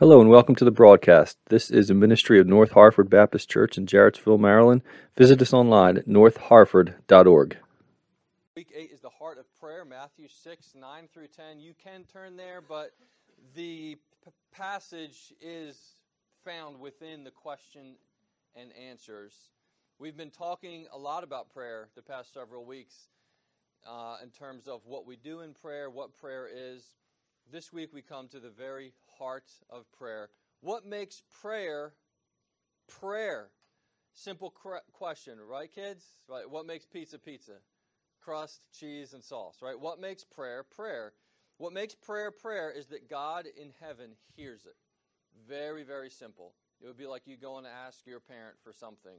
Hello and welcome to the broadcast. This is a ministry of North Harford Baptist Church in Jarrettsville, Maryland. Visit us online at northharford.org. Week 8 is the heart of prayer, Matthew 6, 9 through 10. You can turn there, but the p- passage is found within the question and answers. We've been talking a lot about prayer the past several weeks uh, in terms of what we do in prayer, what prayer is. This week we come to the very heart of prayer. What makes prayer prayer? Simple cr- question, right, kids? Right. What makes pizza pizza? Crust, cheese, and sauce, right? What makes prayer prayer? What makes prayer prayer is that God in heaven hears it. Very, very simple. It would be like you going to ask your parent for something.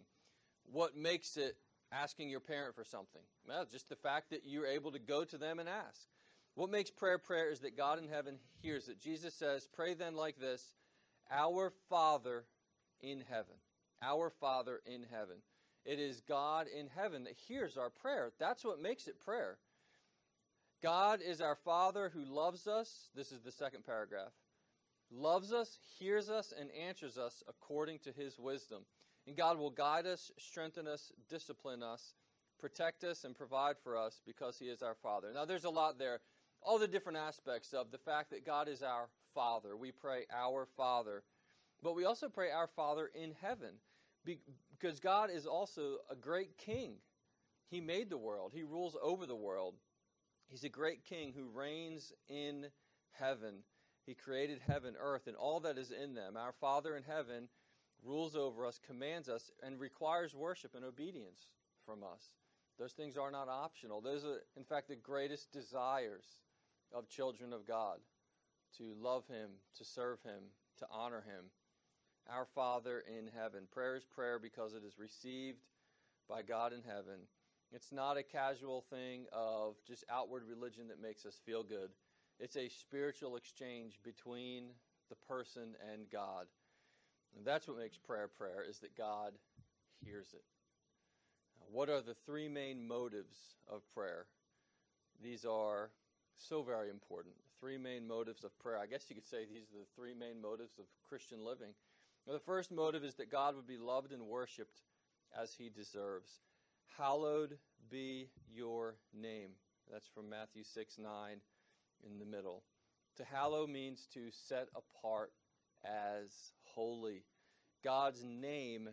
What makes it asking your parent for something? Well, just the fact that you're able to go to them and ask. What makes prayer prayer is that God in heaven hears it. Jesus says, Pray then like this Our Father in heaven. Our Father in heaven. It is God in heaven that hears our prayer. That's what makes it prayer. God is our Father who loves us. This is the second paragraph. Loves us, hears us, and answers us according to his wisdom. And God will guide us, strengthen us, discipline us, protect us, and provide for us because he is our Father. Now, there's a lot there all the different aspects of the fact that God is our Father. We pray, Our Father. But we also pray, Our Father in heaven, because God is also a great king. He made the world, He rules over the world. He's a great king who reigns in heaven. He created heaven, earth, and all that is in them. Our Father in heaven rules over us, commands us, and requires worship and obedience from us. Those things are not optional. Those are, in fact, the greatest desires of children of God to love Him, to serve Him, to honor Him. Our Father in heaven. Prayer is prayer because it is received by God in heaven. It's not a casual thing of just outward religion that makes us feel good. It's a spiritual exchange between the person and God. And that's what makes prayer prayer is that God hears it. Now, what are the three main motives of prayer? These are so very important. Three main motives of prayer. I guess you could say these are the three main motives of Christian living. Now, the first motive is that God would be loved and worshiped as he deserves. Hallowed be your name. That's from Matthew 6 9 in the middle. To hallow means to set apart as holy. God's name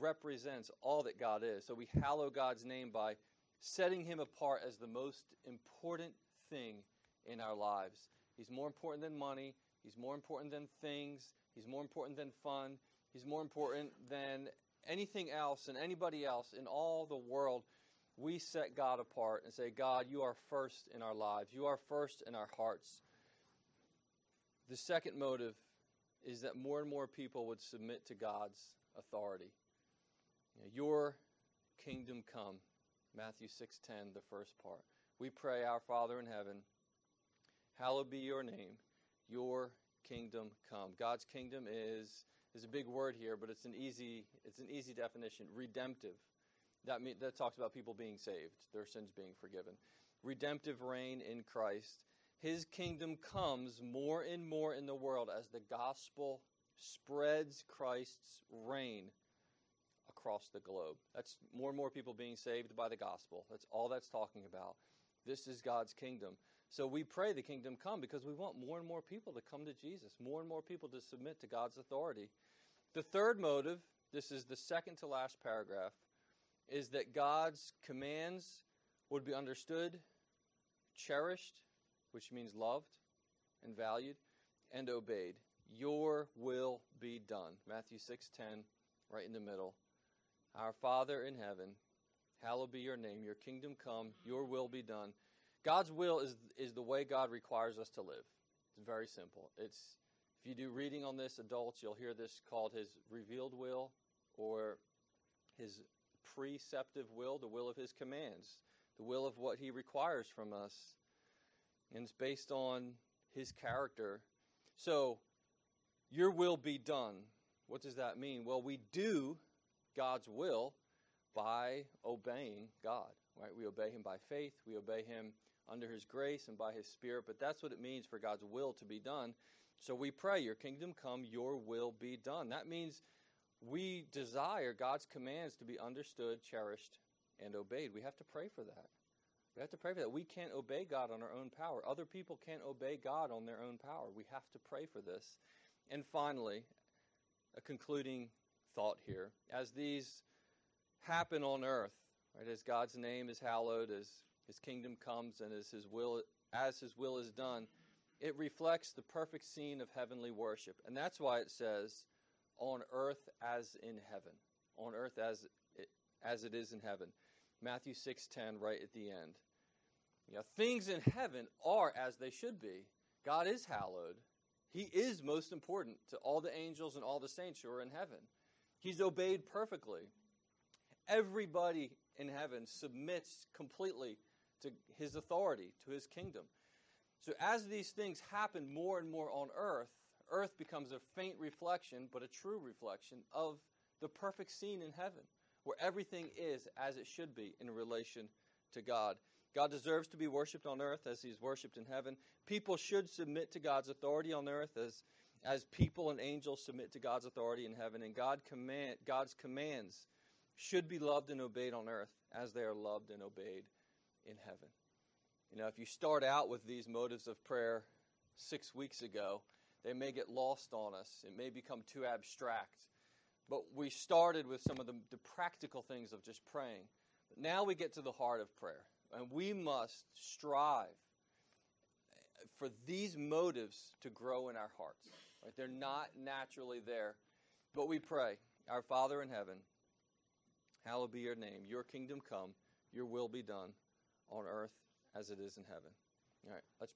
represents all that God is. So we hallow God's name by setting him apart as the most important thing in our lives. He's more important than money. He's more important than things. He's more important than fun. He's more important than anything else and anybody else in all the world. We set God apart and say, God, you are first in our lives. You are first in our hearts. The second motive is that more and more people would submit to God's authority. Your kingdom come. Matthew 6:10, the first part. We pray, Our Father in heaven, hallowed be your name, your kingdom come. God's kingdom is is a big word here, but it's an easy it's an easy definition. Redemptive. That mean, that talks about people being saved, their sins being forgiven. Redemptive reign in Christ. His kingdom comes more and more in the world as the gospel spreads Christ's reign across the globe. That's more and more people being saved by the gospel. That's all that's talking about. This is God's kingdom. So we pray the kingdom come because we want more and more people to come to Jesus, more and more people to submit to God's authority. The third motive, this is the second to last paragraph, is that God's commands would be understood, cherished, which means loved and valued, and obeyed. Your will be done. Matthew 6:10, right in the middle. Our Father in heaven, Hallowed be your name. Your kingdom come. Your will be done. God's will is, is the way God requires us to live. It's very simple. It's if you do reading on this, adults, you'll hear this called his revealed will or his preceptive will, the will of his commands, the will of what he requires from us. And it's based on his character. So, your will be done. What does that mean? Well, we do God's will by obeying God, right? We obey Him by faith, we obey Him under His grace and by His Spirit, but that's what it means for God's will to be done. So we pray, Your kingdom come, Your will be done. That means we desire God's commands to be understood, cherished, and obeyed. We have to pray for that. We have to pray for that. We can't obey God on our own power. Other people can't obey God on their own power. We have to pray for this. And finally, a concluding thought here. As these happen on earth, right, as God's name is hallowed, as his kingdom comes and as his will as his will is done, it reflects the perfect scene of heavenly worship. And that's why it says on earth as in heaven. On earth as it, as it is in heaven. Matthew 6:10 right at the end. You know, things in heaven are as they should be. God is hallowed. He is most important to all the angels and all the saints who are in heaven. He's obeyed perfectly. Everybody in heaven submits completely to his authority, to his kingdom. So as these things happen more and more on earth, earth becomes a faint reflection, but a true reflection of the perfect scene in heaven, where everything is as it should be in relation to God. God deserves to be worshiped on earth as he's worshiped in heaven. People should submit to God's authority on earth as, as people and angels submit to God's authority in heaven. And God command, God's commands should be loved and obeyed on earth as they are loved and obeyed in heaven. You know, if you start out with these motives of prayer six weeks ago, they may get lost on us. It may become too abstract. But we started with some of the, the practical things of just praying. But now we get to the heart of prayer. And we must strive for these motives to grow in our hearts. Right? They're not naturally there. But we pray, Our Father in heaven, hallowed be your name. Your kingdom come, your will be done on earth as it is in heaven. All right, let's pray.